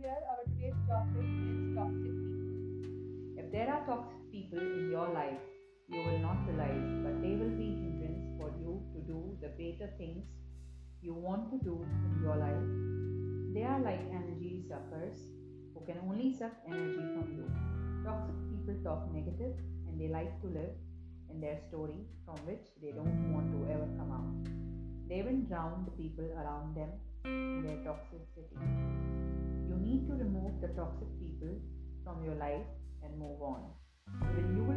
here, our today's topic is toxic people. If there are toxic people in your life, you will not realize, but they will be hindrance for you to do the better things you want to do in your life. They are like energy suckers who can only suck energy from you. Toxic people talk negative and they like to live in their story from which they don't want to ever come out. They will drown the people around them in their toxicity the toxic people from your life and move on. Will you.